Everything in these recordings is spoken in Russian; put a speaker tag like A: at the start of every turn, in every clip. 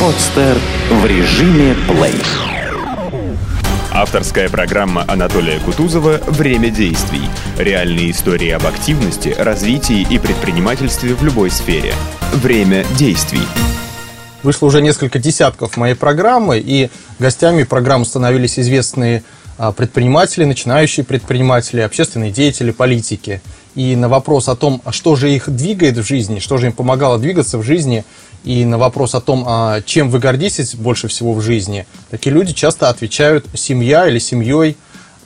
A: Подстер в режиме плей.
B: Авторская программа Анатолия Кутузова «Время действий». Реальные истории об активности, развитии и предпринимательстве в любой сфере. Время действий.
C: Вышло уже несколько десятков моей программы, и гостями программы становились известные а, предприниматели, начинающие предприниматели, общественные деятели, политики. И на вопрос о том, а что же их двигает в жизни, что же им помогало двигаться в жизни, и на вопрос о том, а чем вы гордитесь больше всего в жизни, такие люди часто отвечают «семья» или «семьей».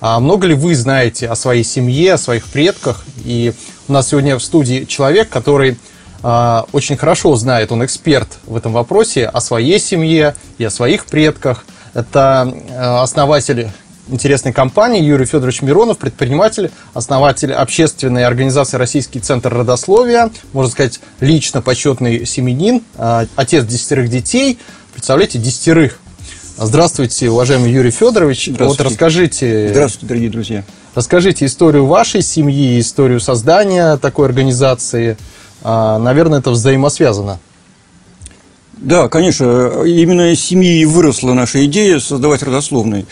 C: А много ли вы знаете о своей семье, о своих предках? И у нас сегодня в студии человек, который а, очень хорошо знает, он эксперт в этом вопросе о своей семье и о своих предках. Это а, основатель интересной компании Юрий Федорович Миронов, предприниматель, основатель общественной организации «Российский центр родословия», можно сказать, лично почетный семенин, а, отец десятерых детей, представляете, десятерых. Здравствуйте, уважаемый Юрий Федорович.
D: Здравствуйте.
C: Вот расскажите...
D: Здравствуйте, дорогие друзья.
C: Расскажите историю вашей семьи, историю создания такой организации. А, наверное, это взаимосвязано.
D: Да, конечно, именно из семьи выросла наша идея создавать родословные.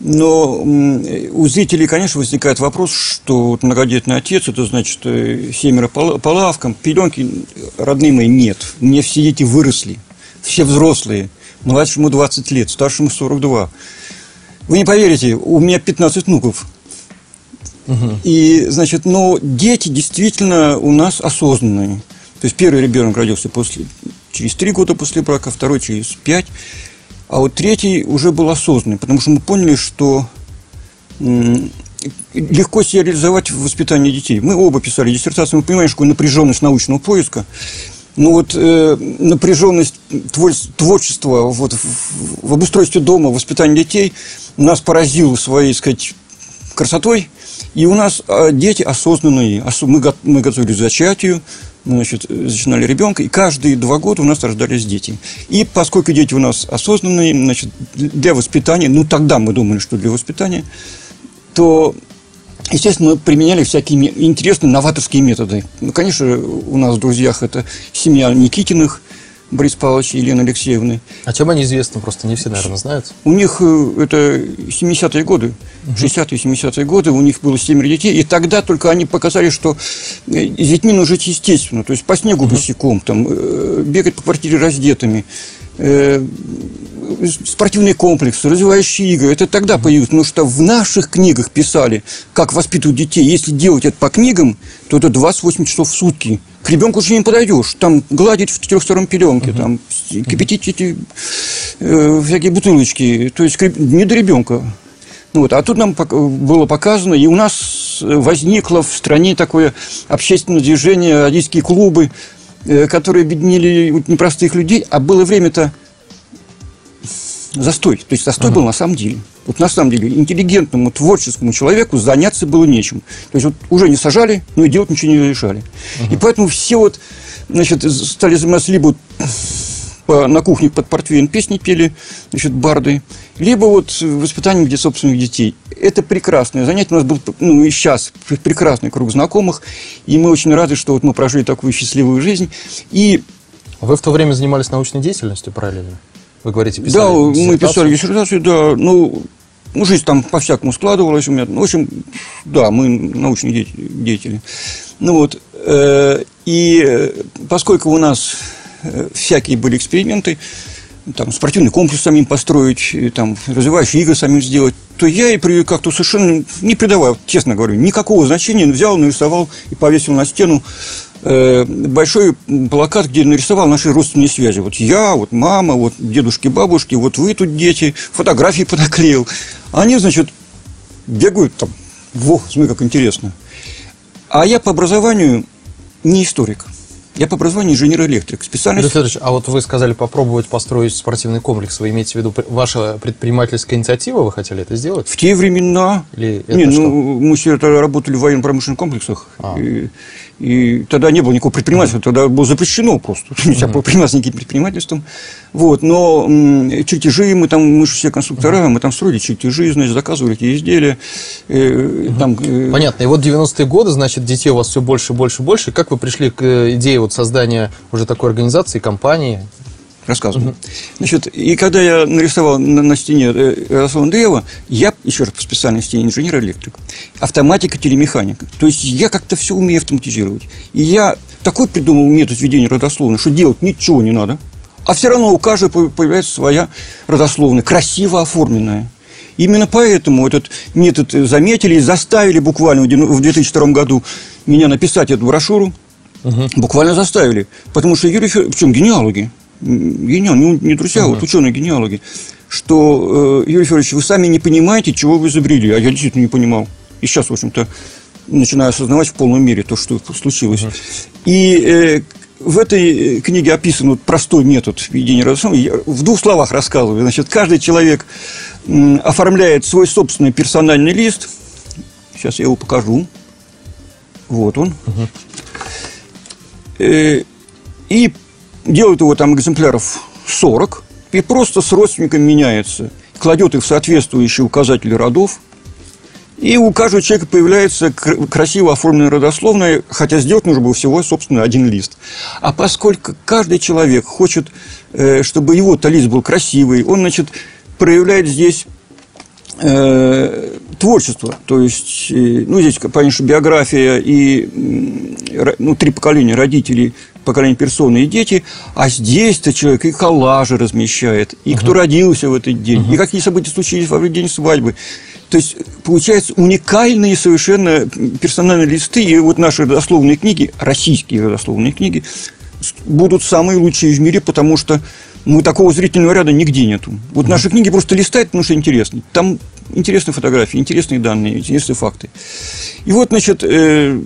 D: Но у зрителей, конечно, возникает вопрос, что вот многодетный отец, это значит э, семеро по лавкам, пеленки родные мои нет. Мне все дети выросли, все взрослые. Младшему 20 лет, старшему 42. Вы не поверите, у меня 15 внуков. Угу. И, значит, но дети действительно у нас осознанные. То есть первый ребенок родился после, через три года после брака, второй через пять. А вот третий уже был осознанный, потому что мы поняли, что легко себя реализовать в воспитании детей. Мы оба писали диссертацию, мы понимаем, что напряженность научного поиска, ну вот э, напряженность творчества вот, в, в обустройстве дома, в воспитании детей нас поразила своей, сказать, красотой. И у нас э, дети осознанные. Мы, мы готовились к зачатию, значит, зачинали ребенка, и каждые два года у нас рождались дети. И поскольку дети у нас осознанные, значит, для воспитания, ну тогда мы думали, что для воспитания, то, естественно, мы применяли всякие интересные новаторские методы. Ну, конечно, у нас в друзьях это семья Никитиных, Борис Павлович и Елены Алексеевны.
C: А чем они известны? Просто не все, наверное, знают.
D: У них э, это 70-е годы, 60-е, 70-е годы, у них было семеро детей, и тогда только они показали, что э, с детьми нужно жить естественно, то есть по снегу босиком, там, э, бегать по квартире раздетыми, спортивные комплексы, развивающие игры. Это тогда появилось, потому что в наших книгах писали, как воспитывать детей. Если делать это по книгам, то это 28 часов в сутки. К ребенку уже не подойдешь. Там гладить в четырехстороннем пеленке, uh-huh. там кипятить эти э, всякие бутылочки. То есть не до ребенка. Ну, вот. А тут нам было показано, и у нас возникло в стране такое общественное движение, адийские клубы, э, которые объединили непростых людей, а было время-то застой. То есть застой uh-huh. был на самом деле. Вот на самом деле интеллигентному, творческому человеку заняться было нечем. То есть вот уже не сажали, но и делать ничего не решали. Uh-huh. И поэтому все вот, значит, стали заниматься либо на кухне под портвейн песни пели, значит, барды, либо вот воспитанием где собственных детей. Это прекрасное занятие. У нас был, ну, и сейчас прекрасный круг знакомых, и мы очень рады, что вот мы прожили такую счастливую жизнь. И
C: вы в то время занимались научной деятельностью параллельно? Вы говорите,
D: писали Да, мы писали диссертацию, да. Ну, ну, жизнь там по-всякому складывалась у меня. Ну, в общем, да, мы научные деятели. Ну вот, э, и поскольку у нас э, всякие были эксперименты, там, спортивный комплекс самим построить, там, развивающие игры самим сделать, то я и как-то совершенно не придавая, честно говорю, никакого значения взял, нарисовал и повесил на стену Э, большой плакат, где нарисовал наши родственные связи. Вот я, вот мама, вот дедушки, бабушки, вот вы тут дети, фотографии понаклеил. Они, значит, бегают там, во, смотри, как интересно. А я по образованию не историк. Я по образованию инженер-электрик. Специальность...
C: Юрий Федорович, а вот вы сказали попробовать построить спортивный комплекс. Вы имеете в виду ваша предпринимательская инициатива? Вы хотели это сделать?
D: В те времена... Или это не, что? ну, мы все это работали в военно-промышленных комплексах. А. И, и тогда не было никакого предпринимательства, тогда было запрещено просто. Нельзя было предприниматься никаким предпринимательством. Вот, но чертежи, мы там, мы же все конструктора, мы там строили чертежи, значит, заказывали эти изделия.
C: Э, там, э... Понятно. И вот 90-е годы, значит, детей у вас все больше, больше, больше. Как вы пришли к идее вот создания уже такой организации, компании?
D: Рассказывал. Значит, и когда я нарисовал на, на стене э, родословное древо, я, еще раз по специальности инженер-электрик, автоматика, телемеханика. То есть я как-то все умею автоматизировать. И я такой придумал метод ведения родословной, что делать ничего не надо, а все равно у каждого появляется своя родословная, красиво оформленная. Именно поэтому этот метод заметили и заставили буквально в 2002 году меня написать эту брошюру. Угу. Буквально заставили. Потому что Юрий Федорович, причем генеалоги, гениал, не, не друзья, угу. вот ученые-генеалоги, что, э, Юрий Федорович, вы сами не понимаете, чего вы изобрели. А я действительно не понимал. И сейчас, в общем-то, начинаю осознавать в полной мере то, что случилось. Угу. И э, в этой книге описан вот простой метод ведения родословной. Я в двух словах рассказываю. Значит, каждый человек оформляет свой собственный персональный лист. Сейчас я его покажу. Вот он. Угу. И делает его там экземпляров 40. И просто с родственником меняется. Кладет их в соответствующие указатели родов. И у каждого человека появляется красиво оформленная родословная, хотя сделать нужно было всего, собственно, один лист. А поскольку каждый человек хочет, э, чтобы его-то лист был красивый, он, значит, проявляет здесь э, творчество. То есть, э, ну, здесь, понятно, биография и ну, три поколения родителей, поколение персоны и дети, а здесь-то человек и коллажи размещает, и uh-huh. кто родился в этот день, uh-huh. и какие события случились во время день свадьбы. То есть, получается, уникальные совершенно персональные листы, и вот наши родословные книги, российские родословные книги, будут самые лучшие в мире, потому что ну, такого зрительного ряда нигде нету. Вот наши книги просто листают, потому что интересно. Там интересные фотографии, интересные данные, интересные факты. И вот, значит, э,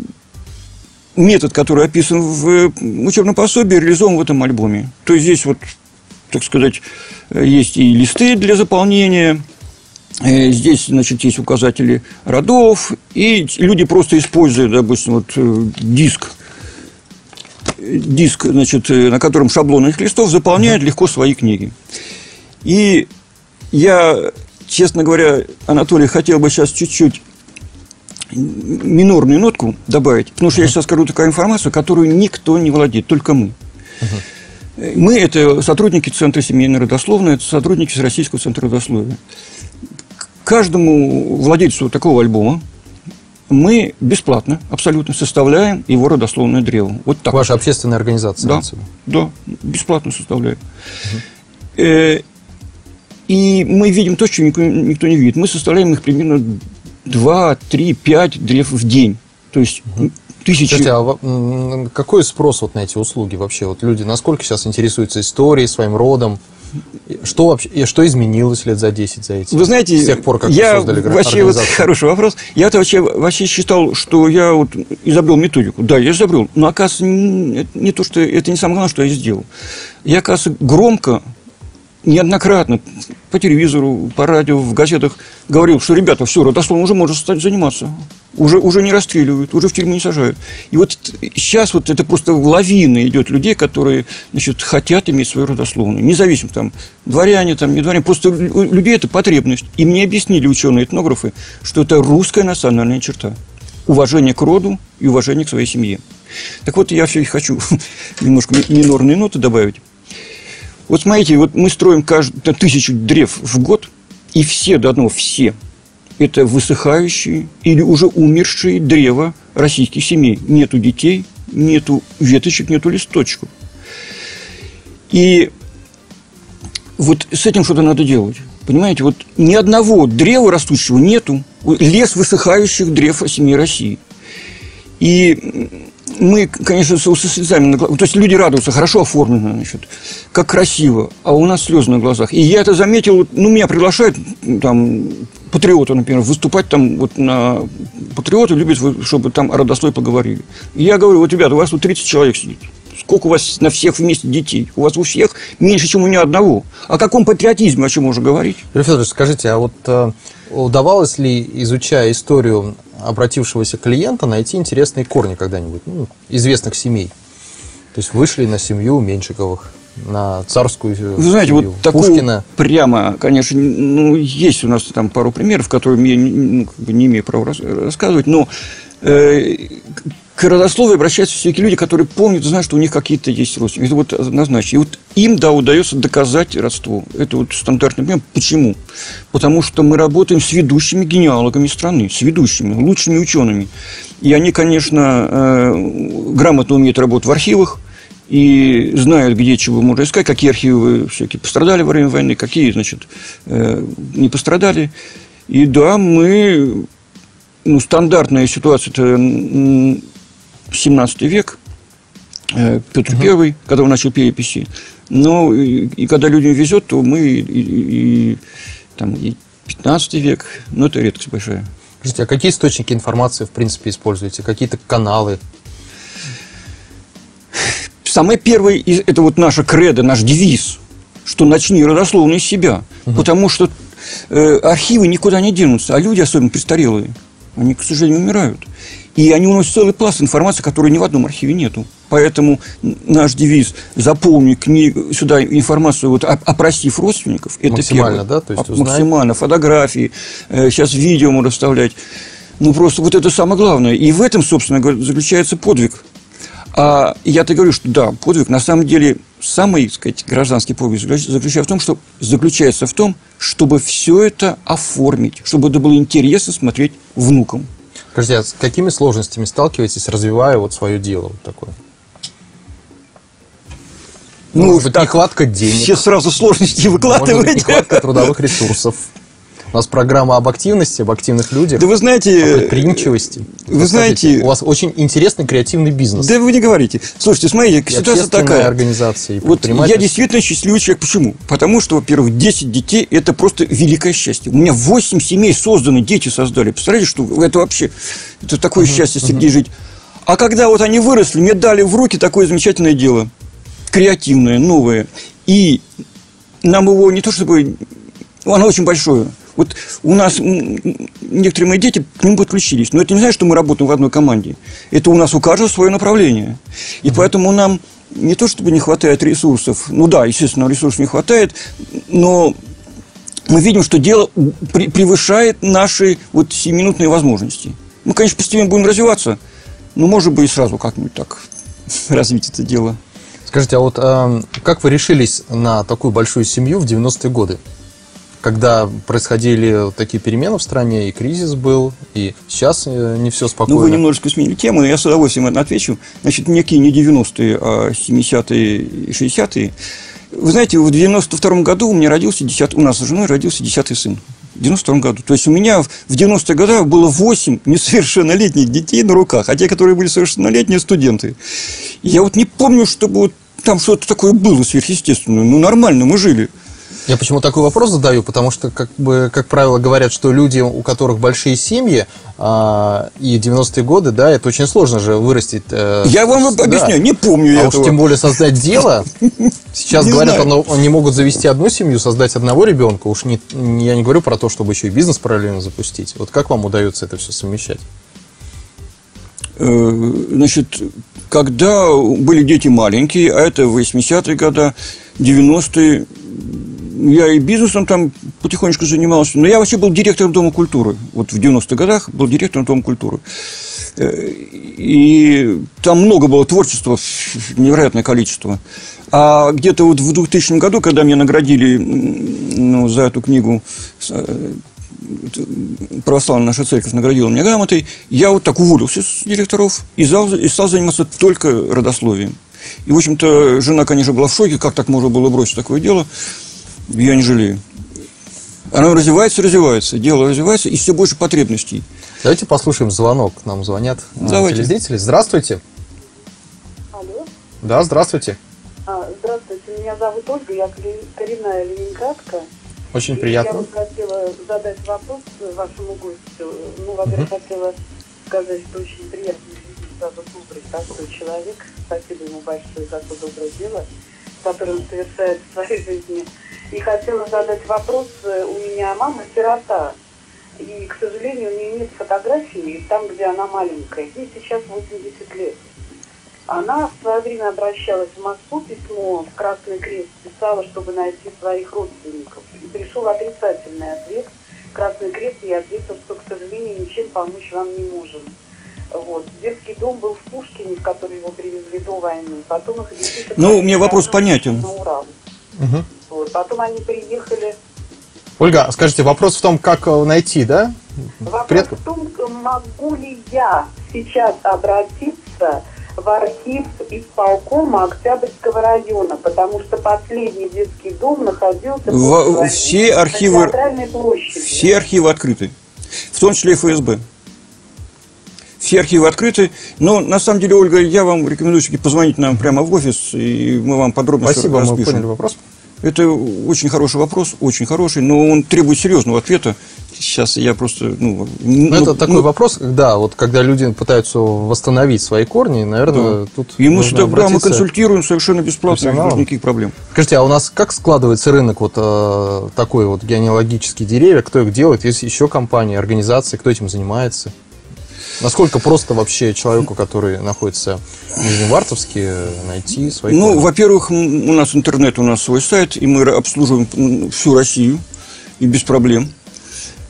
D: метод, который описан в учебном пособии, реализован в этом альбоме. То есть здесь вот, так сказать, есть и листы для заполнения, э, Здесь, значит, есть указатели родов, и люди просто используют, допустим, вот э, диск диск, значит, э, на котором шаблон этих листов, заполняет легко свои книги. И я, честно говоря, Анатолий, хотел бы сейчас чуть-чуть минорную нотку добавить, потому что я сейчас скажу такую информацию, которую никто не владеет, только мы. Мы – это сотрудники Центра семейной родословной, это сотрудники Российского центра родословия. Каждому владельцу такого альбома мы бесплатно абсолютно составляем его родословное древо. Вот так.
C: Ваша общественная организация?
D: Да, да бесплатно составляем. Угу. И мы видим то, что никто, никто не видит. Мы составляем их примерно 2, 3, 5 древ в день. То есть угу. тысячи...
C: Скажите, а какой спрос вот на эти услуги вообще? Вот люди насколько сейчас интересуются историей, своим родом? Что вообще, что изменилось лет за 10 за эти?
D: Вы знаете, с тех пор, как я вы создали вообще вот хороший вопрос. Я то вообще, вообще считал, что я вот изобрел методику. Да, я изобрел. Но оказывается, не, не то, что это не самое главное, что я сделал. Я, оказывается, громко неоднократно по телевизору, по радио, в газетах говорил, что, ребята, все, родословно уже может стать заниматься. Уже, уже не расстреливают, уже в тюрьму не сажают. И вот сейчас вот это просто лавина идет людей, которые значит, хотят иметь свою родословную. Независимо, там, дворяне, там, не дворяне. Просто у людей это потребность. И мне объяснили ученые-этнографы, что это русская национальная черта. Уважение к роду и уважение к своей семье. Так вот, я все хочу немножко минорные ноты добавить. Вот смотрите, вот мы строим каждую тысячу древ в год, и все до одного, все, это высыхающие или уже умершие древа российских семей. Нету детей, нету веточек, нету листочков. И вот с этим что-то надо делать. Понимаете, вот ни одного древа растущего нету. Лес высыхающих древ семьи России. И мы, конечно, со слезами на глазах. То есть люди радуются, хорошо оформлено, значит, как красиво, а у нас слезы на глазах. И я это заметил, ну, меня приглашают там патриоты, например, выступать там вот на патриоты любят, чтобы там о родословии поговорили. И я говорю, вот, ребята, у вас тут 30 человек сидит. Сколько у вас на всех вместе детей? У вас у всех меньше, чем у меня одного. О каком патриотизме вообще можно говорить?
C: Юрий Федорович, скажите, а вот э, удавалось ли, изучая историю обратившегося клиента, найти интересные корни когда-нибудь, ну, известных семей? То есть вышли на семью Меньшиковых, на царскую
D: Вы знаете, семью вот Пушкина. прямо, конечно, ну, есть у нас там пару примеров, которые я ну, как бы не имею права рассказывать, но э, к родословию обращаются все-таки люди, которые помнят, знают, что у них какие-то есть родственники. Это вот однозначно. И вот им, да, удается доказать родство. Это вот стандартный пример. Почему? Потому что мы работаем с ведущими генеалогами страны, с ведущими, лучшими учеными. И они, конечно, э, грамотно умеют работать в архивах, и знают, где чего можно искать, какие архивы всякие пострадали во время войны, какие, значит, э, не пострадали. И да, мы, ну, стандартная ситуация, 17 век, э, Петр угу. Первый, когда он начал переписи. Но и, и когда людям везет, то мы и, и, и, там, и 15 век, но это редкость большая.
C: Скажите, а какие источники информации, в принципе, используете? Какие-то каналы?
D: Самое первое, это вот наша кредо, наш девиз, что начни родословно из себя. Угу. Потому что э, архивы никуда не денутся, а люди, особенно престарелые, они, к сожалению, умирают. И они уносят целый пласт информации, которой ни в одном архиве нету. Поэтому наш девиз «Заполни книгу, сюда информацию, вот, опросив родственников» – это
C: Максимально, первое. да? То есть
D: узнаем. Максимально. Фотографии, э, сейчас видео можно вставлять. Ну, просто вот это самое главное. И в этом, собственно говоря, заключается подвиг а я-то говорю, что да, подвиг на самом деле самый, так сказать, гражданский подвиг заключается в том, что заключается в том, чтобы все это оформить, чтобы это было интересно смотреть внукам.
C: Скажите, а с какими сложностями сталкиваетесь, развивая вот свое дело вот такое? Ну, Может быть, так, нехватка денег.
D: Все сразу сложности выкладываете. Может быть,
C: нехватка трудовых ресурсов. У нас программа об активности, об активных людях.
D: Да вы знаете...
C: О предприимчивости.
D: Вы знаете...
C: У вас очень интересный креативный бизнес.
D: Да вы не говорите. Слушайте, смотрите, и ситуация такая.
C: организация, и
D: Вот я действительно счастливый человек. Почему? Потому что, во-первых, 10 детей – это просто великое счастье. У меня 8 семей созданы, дети создали. Представляете, что это вообще... Это такое uh-huh, счастье uh-huh. среди жить. А когда вот они выросли, мне дали в руки такое замечательное дело. Креативное, новое. И нам его не то чтобы... Оно очень большое. Вот у нас некоторые мои дети к нему подключились. Но это не значит, что мы работаем в одной команде. Это у нас у каждого свое направление. И угу. поэтому нам не то, чтобы не хватает ресурсов. Ну да, естественно, ресурсов не хватает. Но мы видим, что дело превышает наши вот семиминутные возможности. Мы, конечно, постепенно будем развиваться. Но, может быть, и сразу как-нибудь так развить это дело.
C: Скажите, а вот э, как вы решились на такую большую семью в 90-е годы? Когда происходили такие перемены в стране, и кризис был, и сейчас э, не все спокойно.
D: Ну, вы немножечко сменили тему, я с удовольствием отвечу. Значит, некие не 90-е, а 70-е и 60-е. Вы знаете, в 92 году у меня родился 10, у нас с женой родился 10 сын. В 92 году. То есть у меня в 90-х годах было 8 несовершеннолетних детей на руках, а те, которые были совершеннолетние, студенты. И я вот не помню, чтобы вот там что-то такое было сверхъестественное. Ну, нормально, мы жили.
C: Я почему такой вопрос задаю? Потому что, как бы, как правило, говорят, что люди, у которых большие семьи, а, и 90-е годы, да, это очень сложно же вырастить.
D: Э, Я вам да. объясняю, не помню
C: а этого. уж тем более создать дело. Сейчас не говорят, знаю. они могут завести одну семью, создать одного ребенка. Уж не, я не говорю про то, чтобы еще и бизнес параллельно запустить. Вот как вам удается это все совмещать?
D: Э, значит, когда были дети маленькие, а это 80-е годы, 90-е, я и бизнесом там потихонечку занимался. Но я вообще был директором Дома культуры. Вот в 90-х годах был директором Дома культуры. Э, и там много было творчества, невероятное количество. А где-то вот в 2000 году, когда меня наградили ну, за эту книгу э, православная наша церковь наградила меня грамотой, я вот так уволился с директоров и стал, и стал заниматься только родословием. И, в общем-то, жена, конечно, была в шоке, как так можно было бросить такое дело я не жалею. Оно развивается, развивается, дело развивается, и все больше потребностей.
C: Давайте послушаем звонок. Нам звонят
D: а, Давайте.
C: телезрители. Здравствуйте.
E: Алло.
C: Да, здравствуйте.
E: А, здравствуйте, меня зовут Ольга, я коренная ленинградка.
C: Очень приятно. Я
E: бы хотела задать вопрос вашему гостю. Ну, во-первых, угу. хотела сказать, что очень приятно видеть сразу добрый, простой человек. Спасибо ему большое за то доброе дело, которое он совершает в своей жизни. И хотела задать вопрос. Э, у меня мама сирота. И, к сожалению, у нее нет фотографии там, где она маленькая. Ей сейчас 80 лет. Она в свое время обращалась в Москву, письмо в Красный Крест писала, чтобы найти своих родственников. И пришел отрицательный ответ. Красный Крест ей ответил, что, к сожалению, ничем помочь вам не можем. Вот. Детский дом был в Пушкине, в который его привезли до войны. Потом их
D: Ну, мне вопрос понятен.
E: На Урал.
C: Мгм.
E: Вот. Потом они приехали.
C: Ольга, а скажите, вопрос в том, как э, найти, да?
E: Вопрос
C: Предков?
E: в том, могу ли я сейчас обратиться в архив исполкома Октябрьского района, потому что последний детский дом находился
D: В-
E: войны
D: все
E: на
D: архивы-
E: площади.
D: Все архивы открыты, в том числе и ФСБ. Все архивы открыты, но на самом деле, Ольга, я вам рекомендую все-таки позвонить нам прямо в офис, и мы вам подробно
C: Спасибо, мы
D: распишем.
C: поняли вопрос.
D: Это очень хороший вопрос, очень хороший, но он требует серьезного ответа. Сейчас я просто, ну,
C: Ну,
D: ну,
C: это такой
D: ну,
C: вопрос, да, вот когда люди пытаются восстановить свои корни, наверное, тут
D: И мы сюда, да, мы консультируем совершенно бесплатно, без никаких проблем.
C: Скажите, а у нас как складывается рынок вот э, такой вот генеалогические деревья? Кто их делает? Есть еще компании, организации, кто этим занимается? Насколько просто вообще человеку, который находится в Нижневартовске, найти свои
D: Ну,
C: корни?
D: во-первых, у нас интернет, у нас свой сайт, и мы обслуживаем всю Россию, и без проблем.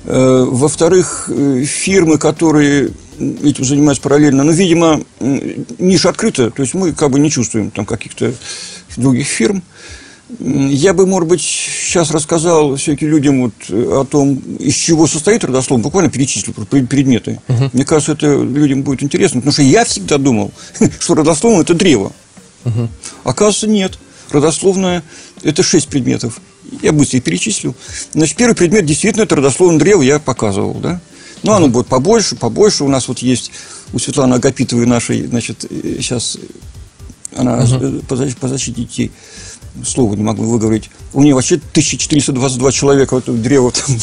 D: Э, Во-вторых, э, фирмы, которые этим занимаются параллельно, ну, видимо, ниша открыта, то есть мы как бы не чувствуем там каких-то других фирм. Я бы, может быть, сейчас рассказал все-таки людям вот э, о том, из чего состоит родословно, буквально перечислил пред- предметы. Мне кажется, это людям будет интересно, потому что я всегда думал, что родословно – это древо. Оказывается, нет. Родословное – это шесть предметов. Я быстро их перечислил. Значит, первый предмет действительно это родословное древо, я показывал, да? Ну, оно будет побольше, побольше. У нас вот есть у Светланы Агапитовой нашей, значит, сейчас она э, по, защ- по защите детей, слово не могу выговорить. У нее вообще 1422 человека, вот древо там.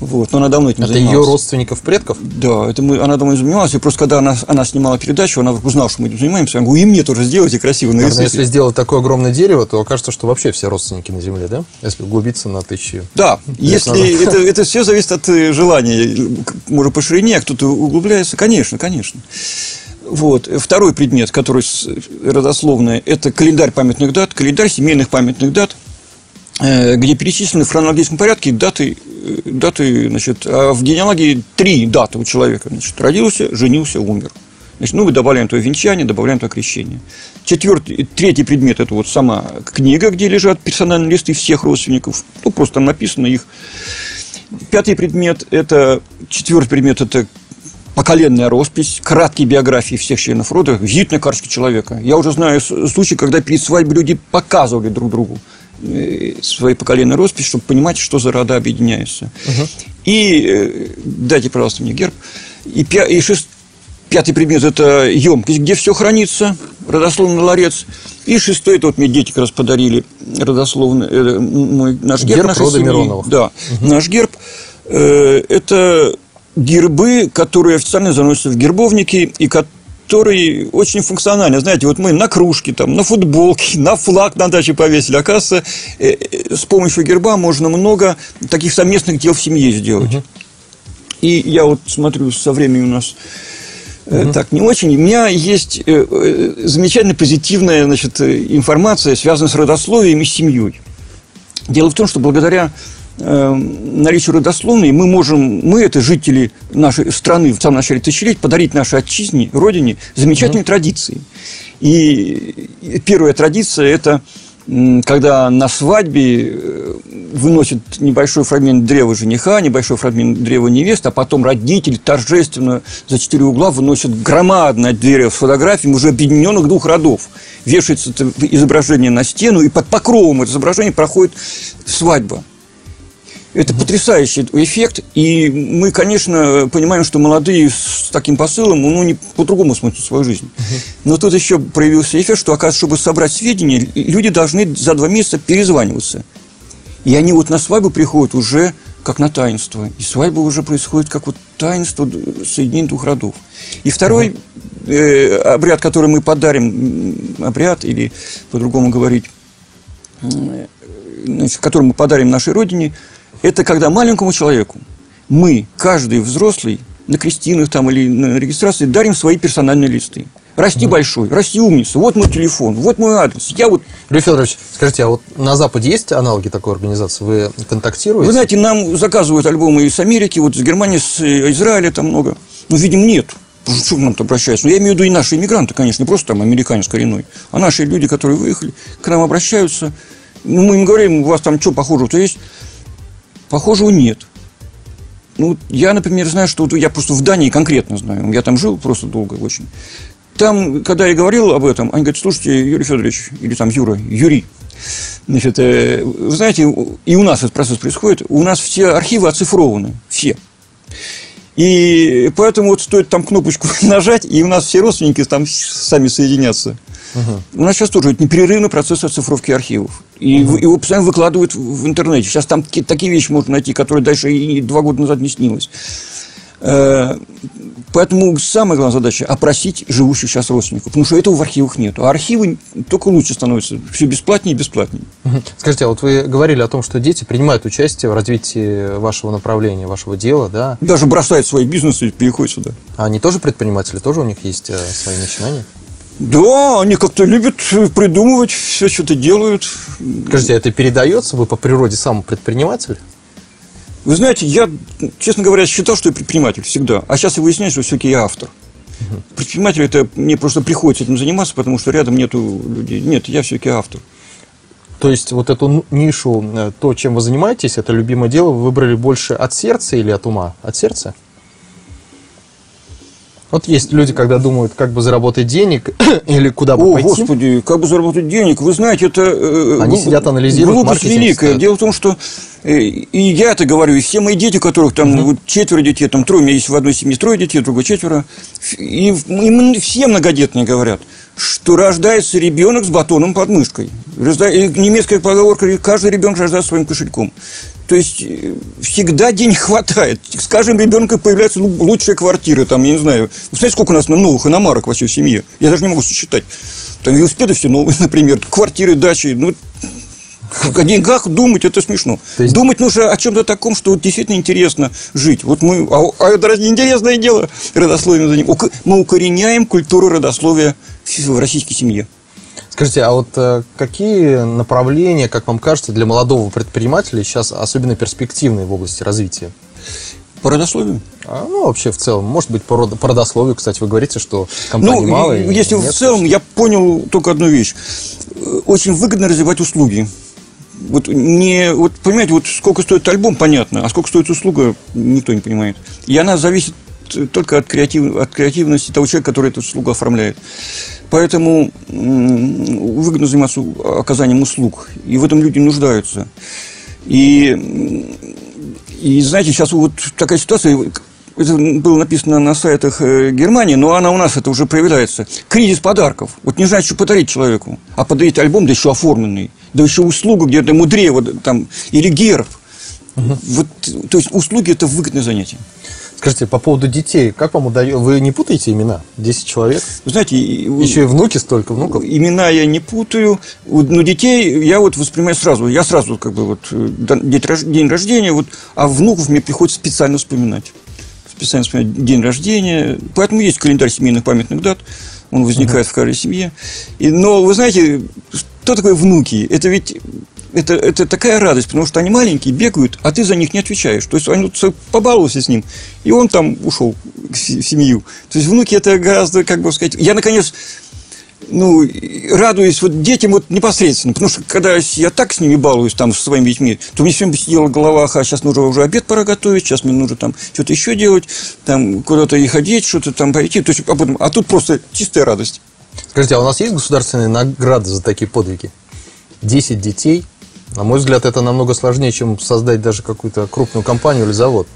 D: Вот, но она давно этим
C: Это
D: занималась.
C: ее родственников, предков?
D: Да, это мы, она давно этим занималась. И просто когда она, она снимала передачу, она узнала, что мы этим занимаемся. Она говорит, и мне тоже сделайте красиво
C: Наверное,
D: нарисуйте».
C: если сделать такое огромное дерево, то окажется, что вообще все родственники на Земле, да? Если углубиться на тысячи.
D: Да, если это, это все зависит от э, желания. Может, по ширине, а кто-то углубляется. Конечно, конечно. Вот. Второй предмет, который с- родословный, это календарь памятных дат, календарь семейных памятных дат, э, где перечислены в хронологическом порядке даты, э, даты значит, а в генеалогии три даты у человека. Значит, родился, женился, умер. Значит, ну, мы добавляем то венчание, добавляем то крещение. Четвертый, третий предмет – это вот сама книга, где лежат персональные листы всех родственников. Ну, просто там написано их. Пятый предмет – это, четвертый предмет – это поколенная роспись, краткие биографии всех членов рода, визитная карточка человека. Я уже знаю случаи, когда перед свадьбой люди показывали друг другу э, свои поколенные роспись, чтобы понимать, что за рода объединяются. И э, дайте, пожалуйста, мне герб. И, пя- и шест- пятый предмет – это емкость, где все хранится, родословный ларец. И шестой – это вот мне дети как раз подарили родословный, э, мой, наш герб,
C: Герб
D: нашей
C: рода
D: семьи.
C: Мироновых.
D: Да, наш герб э, это гербы, которые официально заносятся в гербовники и которые очень функциональны. Знаете, вот мы на кружке, там, на футболке, на флаг на даче повесили. Оказывается, э, э, с помощью герба можно много таких совместных дел в семье сделать. И я вот смотрю, со временем у нас э, так не очень. У меня есть замечательно позитивная значит, информация, связанная с родословием и семьей. Дело в том, что благодаря э, наличию родословной мы можем, мы, это жители нашей страны в самом начале тысячелетия, подарить нашей отчизне, родине замечательные традиции. И первая традиция – это когда на свадьбе э, выносят небольшой фрагмент древа жениха, небольшой фрагмент древа невесты, а потом родители торжественно за четыре угла выносят громадное дерево с фотографиями уже объединенных двух родов. Вешается это изображение на стену, и под покровом этого изображения проходит свадьба. Это потрясающий эффект, и мы, конечно, понимаем, что молодые с таким посылом, ну, не по-другому смотрят свою жизнь. Но тут еще проявился эффект, что, оказывается, чтобы собрать сведения, люди должны за два месяца перезваниваться. И они вот на свадьбу приходят уже как на таинство. И свадьба уже происходит как вот таинство соединения двух родов. И второй э, обряд, который мы подарим, обряд или по-другому говорить, м, значит, который мы подарим нашей родине, это когда маленькому человеку мы, каждый взрослый, на крестинах там или на регистрации дарим свои персональные листы. Расти большой, расти умница, вот мой телефон, вот мой адрес. Я вот
C: Юрий Федорович, скажите, а вот на Западе есть аналоги такой организации? Вы контактируете?
D: Вы знаете, нам заказывают альбомы из Америки, вот из Германии, с э, Израиля там много. Но, видимо, нет. Что к нам-то обращаются? Ну, я имею в виду и наши иммигранты, конечно, не просто там американец коренной, а наши люди, которые выехали, к нам обращаются. Ну, мы им говорим, у вас там что похожего-то есть? Похожего нет. Ну, я, например, знаю, что вот я просто в Дании конкретно знаю. Я там жил просто долго очень. Там, когда я говорил об этом, они говорят, слушайте, Юрий Федорович, или там Юра, Юрий, значит, э, вы знаете, и у нас этот процесс происходит, у нас все архивы оцифрованы, все. И поэтому вот стоит там кнопочку нажать, и у нас все родственники там сами соединятся. Угу. У нас сейчас тоже непрерывный процесс оцифровки архивов. И угу. его постоянно выкладывают в интернете. Сейчас там такие вещи можно найти, которые дальше и два года назад не снилось. Э, поэтому самая главная задача – опросить живущих сейчас родственников. Потому что этого в архивах нет. А архивы только лучше становятся. Все бесплатнее и бесплатнее.
C: Скажите, а вот вы говорили о том, что дети принимают участие в развитии вашего направления, вашего дела, да?
D: Даже бросают свои бизнесы и переходят сюда.
C: А они тоже предприниматели? Тоже у них есть э, свои начинания?
D: Да, они как-то любят придумывать, все что-то делают.
C: Скажите, а это передается? Вы по природе сам предприниматель?
D: Вы знаете, я, честно говоря, считал, что я предприниматель всегда. А сейчас я выясняю, что все-таки я автор. Предприниматель это мне просто приходится этим заниматься, потому что рядом нету людей. Нет, я все-таки автор.
C: То есть вот эту нишу, э, то, чем вы занимаетесь, это любимое дело, вы выбрали больше от сердца или от ума? От сердца? Вот есть люди, когда думают, как бы заработать денег или куда бы
D: О,
C: пойти.
D: господи, как бы заработать денег. Вы знаете, это...
C: Э, Они сидят, анализируют
D: Глупость великая. Дело в том, что и я это говорю, и все мои дети, у которых там угу. вот, четверо детей, там трое, у меня есть в одной семье трое детей, другой четверо, и, и все многодетные говорят, что рождается ребенок с батоном под мышкой. Немецкая поговорка, каждый ребенок рождается своим кошельком. То есть э, всегда денег хватает. С каждым ребенком появляется лучшая квартира. Там, я не знаю. Вы знаете, сколько у нас новых иномарок вообще в семье? Я даже не могу сосчитать. Там велосипеды все новые, например. Квартиры, дачи. Ну, о деньгах думать это смешно. есть... Думать нужно о чем-то таком, что вот действительно интересно жить. Вот мы, а, а это разве интересное дело родословием за ним? Мы укореняем культуру родословия в российской семье.
C: Скажите, а вот э, какие направления, как вам кажется, для молодого предпринимателя сейчас особенно перспективные в области развития?
D: По родословию?
C: А, ну, вообще в целом. Может быть, по, род... по родословию, кстати, вы говорите, что компания ну, малая.
D: Если нет, в целом, я понял только одну вещь. Очень выгодно развивать услуги. Вот не, вот понимаете, вот сколько стоит альбом, понятно, а сколько стоит услуга, никто не понимает. И она зависит только от, креатив, от креативности того человека, который эту услугу оформляет. Поэтому выгодно заниматься оказанием услуг. И в этом люди нуждаются. И, и знаете, сейчас вот такая ситуация, это было написано на сайтах э, Германии, но она у нас это уже проявляется. Кризис подарков. Вот не знаю, что подарить человеку, а подарить альбом, да еще оформленный, да еще услугу где-то мудрее, вот там, или герб. Угу. Вот, то есть услуги это выгодное занятие.
C: Скажите, по поводу детей, как вам удается? Вы не путаете имена? Десять человек?
D: Вы знаете...
C: Еще и внуки столько внуков?
D: Имена я не путаю, но детей я вот воспринимаю сразу. Я сразу как бы вот э, день рождения, вот, а внуков мне приходится специально вспоминать. Специально вспоминать день рождения. Поэтому есть календарь семейных памятных дат. Он возникает угу. в каждой семье. И, но вы знаете, что такое внуки? Это ведь это, это такая радость, потому что они маленькие, бегают, а ты за них не отвечаешь. То есть он побаловался с ним, и он там ушел в семью. То есть внуки это гораздо, как бы сказать... Я, наконец, ну, радуюсь вот детям вот непосредственно, потому что когда я так с ними балуюсь, там, со своими детьми, то мне все время сидела голова, а сейчас нужно уже обед пора готовить, сейчас мне нужно там что-то еще делать, там, куда-то и ходить, что-то там пойти, то есть, а, потом, а тут просто чистая радость.
C: Скажите, а у нас есть государственные награды за такие подвиги? Десять детей, на мой взгляд, это намного сложнее, чем создать даже какую-то крупную компанию или завод.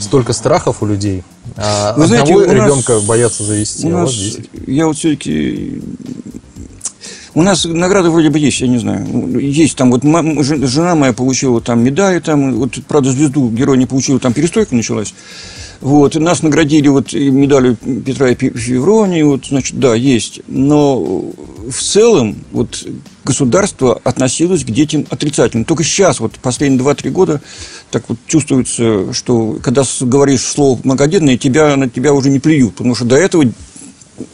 C: Столько страхов у людей. А Вы одного знаете, ребенка нас, боятся завести,
D: у а нас, Я вот все-таки у нас награды вроде бы есть, я не знаю. Есть там, вот жена моя получила там медали, там, вот, правда, звезду герой не получила, там перестройка началась. Вот, и нас наградили вот медалью Петра и Февронии, вот, значит, да, есть. Но в целом вот государство относилось к детям отрицательно. Только сейчас, вот последние 2-3 года, так вот чувствуется, что когда говоришь слово многодетное, тебя, на тебя уже не плюют, потому что до этого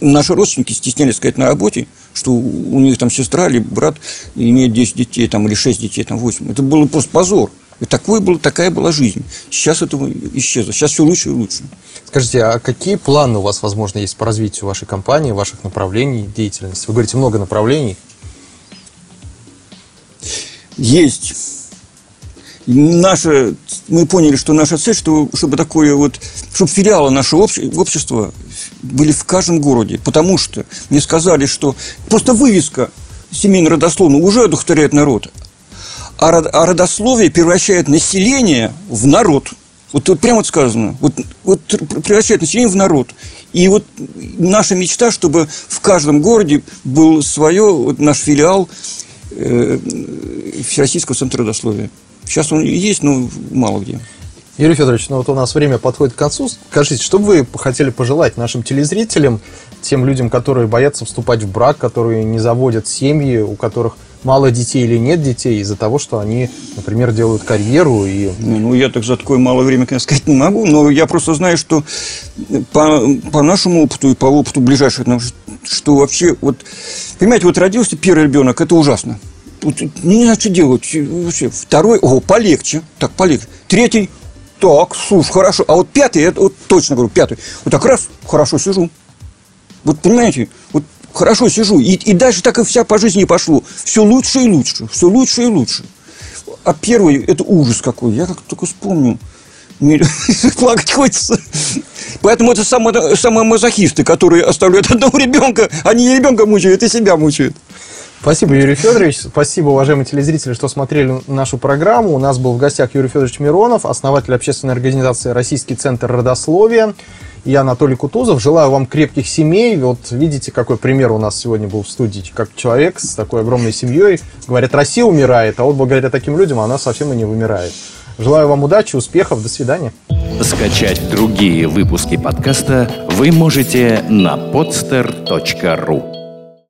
D: наши родственники стеснялись сказать на работе, что у них там сестра или брат имеет 10 детей, там, или 6 детей, там, 8. Это было просто позор. И такой был, такая была жизнь. Сейчас этого исчезло. Сейчас все лучше и лучше.
C: Скажите, а какие планы у вас, возможно, есть по развитию вашей компании, ваших направлений деятельности? Вы говорите, много направлений.
D: Есть. Наша, мы поняли, что наша цель, что, чтобы такое вот, чтобы филиалы нашего общества были в каждом городе. Потому что мне сказали, что просто вывеска семейно-родословная уже одухотворяет народ. А, родословие превращает население в народ. Вот, вот прямо вот сказано. Вот, вот превращает население в народ. И вот наша мечта, чтобы в каждом городе был свое, вот наш филиал э, Всероссийского центра родословия. Сейчас он есть, но мало где.
C: Юрий Федорович, ну вот у нас время подходит к концу. Скажите, что бы вы хотели пожелать нашим телезрителям, тем людям, которые боятся вступать в брак, которые не заводят семьи, у которых мало детей или нет детей из-за того, что они, например, делают карьеру и...
D: Ну, я так за такое мало времени, конечно, сказать не могу, но я просто знаю, что по, по нашему опыту и по опыту ближайших нам, что вообще, вот, понимаете, вот родился первый ребенок, это ужасно. Вот, не знаю, что делать. Вообще, второй, о, полегче. Так, полегче. Третий, так, слушай, хорошо. А вот пятый, это вот точно говорю, пятый. Вот так раз, хорошо сижу. Вот понимаете, вот хорошо сижу. И, и дальше так и вся по жизни пошло. Все лучше и лучше. Все лучше и лучше. А первый, это ужас какой. Я как только вспомню. Мне плакать хочется. Поэтому это самые, мазохисты, которые оставляют одного ребенка. Они не ребенка мучают, и себя мучают.
C: Спасибо, Юрий Федорович. Спасибо, уважаемые телезрители, что смотрели нашу программу. У нас был в гостях Юрий Федорович Миронов, основатель общественной организации «Российский центр родословия». И Анатолий Кутузов. Желаю вам крепких семей. Вот видите, какой пример у нас сегодня был в студии. Как человек с такой огромной семьей. Говорят, Россия умирает, а вот благодаря таким людям она совсем и не вымирает. Желаю вам удачи, успехов. До свидания.
A: Скачать другие выпуски подкаста вы можете на podster.ru